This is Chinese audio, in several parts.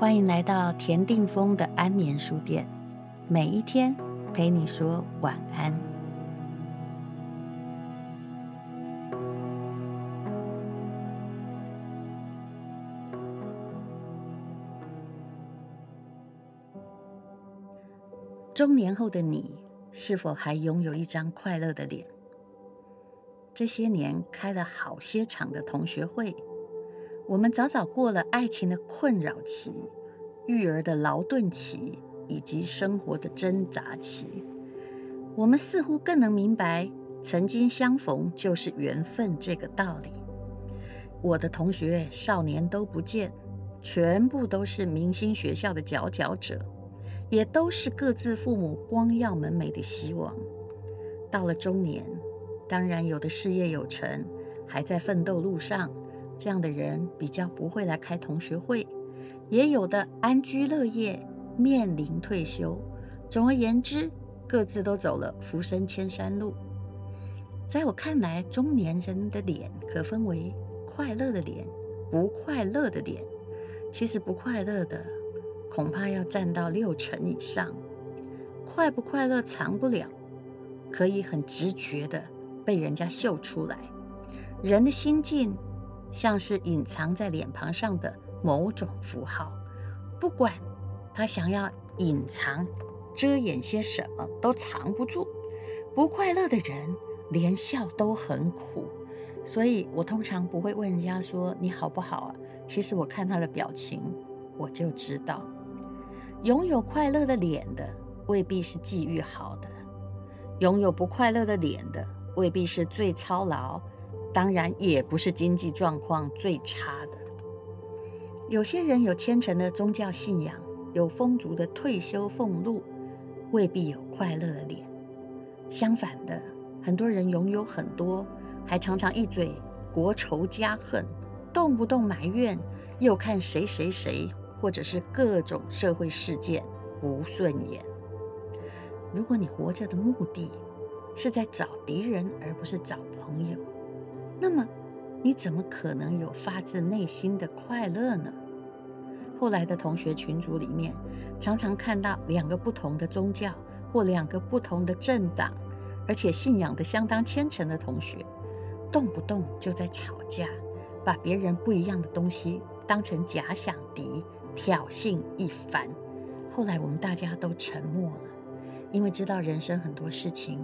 欢迎来到田定峰的安眠书店，每一天陪你说晚安。中年后的你，是否还拥有一张快乐的脸？这些年开了好些场的同学会。我们早早过了爱情的困扰期、育儿的劳顿期以及生活的挣扎期，我们似乎更能明白“曾经相逢就是缘分”这个道理。我的同学少年都不见，全部都是明星学校的佼佼者，也都是各自父母光耀门楣的希望。到了中年，当然有的事业有成，还在奋斗路上。这样的人比较不会来开同学会，也有的安居乐业，面临退休。总而言之，各自都走了浮生千山路。在我看来，中年人的脸可分为快乐的脸、不快乐的脸。其实不快乐的恐怕要占到六成以上。快不快乐藏不了，可以很直觉的被人家嗅出来。人的心境。像是隐藏在脸庞上的某种符号，不管他想要隐藏、遮掩些什么，都藏不住。不快乐的人连笑都很苦，所以我通常不会问人家说你好不好啊。其实我看他的表情，我就知道，拥有快乐的脸的未必是际遇好的，拥有不快乐的脸的未必是最操劳。当然也不是经济状况最差的。有些人有虔诚的宗教信仰，有丰足的退休俸禄，未必有快乐的脸。相反的，很多人拥有很多，还常常一嘴国仇家恨，动不动埋怨，又看谁谁谁或者是各种社会事件不顺眼。如果你活着的目的是在找敌人，而不是找朋友。那么，你怎么可能有发自内心的快乐呢？后来的同学群组里面，常常看到两个不同的宗教或两个不同的政党，而且信仰的相当虔诚的同学，动不动就在吵架，把别人不一样的东西当成假想敌，挑衅一番。后来我们大家都沉默了，因为知道人生很多事情，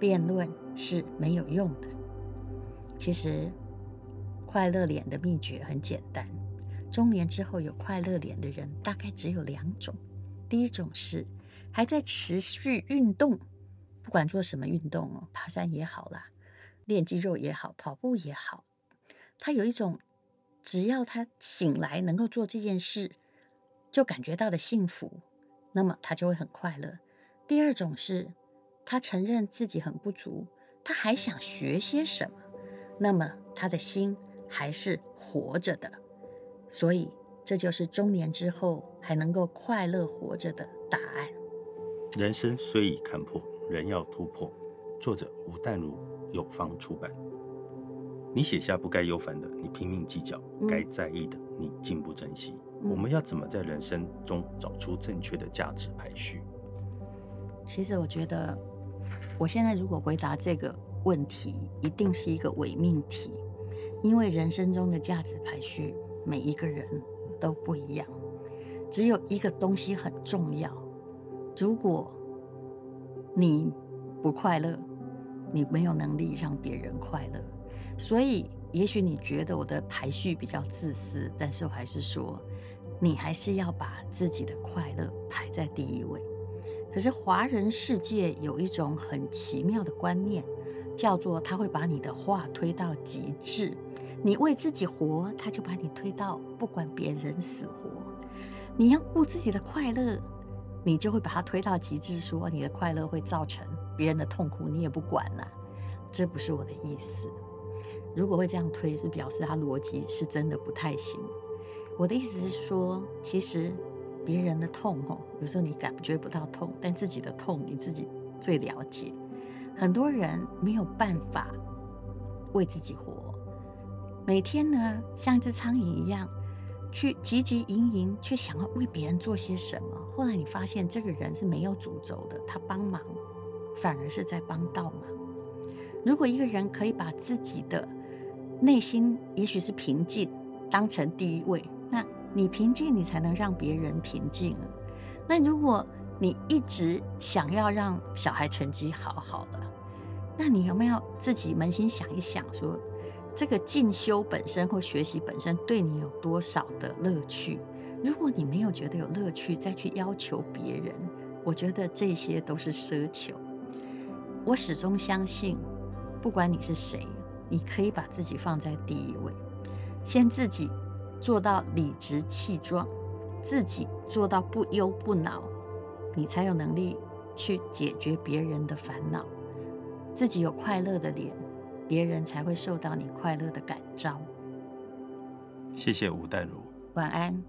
辩论是没有用的。其实，快乐脸的秘诀很简单。中年之后有快乐脸的人，大概只有两种。第一种是还在持续运动，不管做什么运动哦，爬山也好啦，练肌肉也好，跑步也好，他有一种只要他醒来能够做这件事，就感觉到的幸福，那么他就会很快乐。第二种是他承认自己很不足，他还想学些什么。那么他的心还是活着的，所以这就是中年之后还能够快乐活着的答案。人生虽已看破，人要突破。作者吴淡如，有方出版。你写下不该忧烦的，你拼命计较；该在意的，你竟不珍惜。我们要怎么在人生中找出正确的价值排序？其实我觉得，我现在如果回答这个。问题一定是一个伪命题，因为人生中的价值排序，每一个人都不一样。只有一个东西很重要：如果你不快乐，你没有能力让别人快乐。所以，也许你觉得我的排序比较自私，但是我还是说，你还是要把自己的快乐排在第一位。可是，华人世界有一种很奇妙的观念。叫做他会把你的话推到极致，你为自己活，他就把你推到不管别人死活。你要顾自己的快乐，你就会把他推到极致，说你的快乐会造成别人的痛苦，你也不管了。这不是我的意思。如果会这样推，是表示他逻辑是真的不太行。我的意思是说，其实别人的痛哦，有时候你感觉不到痛，但自己的痛你自己最了解。很多人没有办法为自己活，每天呢像一只苍蝇一样，去汲汲营营，却想要为别人做些什么。后来你发现这个人是没有主轴的，他帮忙反而是在帮倒忙。如果一个人可以把自己的内心也许是平静当成第一位，那你平静，你才能让别人平静。那如果你一直想要让小孩成绩好好了，那你有没有自己扪心想一想，说这个进修本身或学习本身对你有多少的乐趣？如果你没有觉得有乐趣，再去要求别人，我觉得这些都是奢求。我始终相信。不管你是谁，你可以把自己放在第一位，先自己做到理直气壮，自己做到不忧不恼，你才有能力去解决别人的烦恼。自己有快乐的脸，别人才会受到你快乐的感召。谢谢吴淡如，晚安。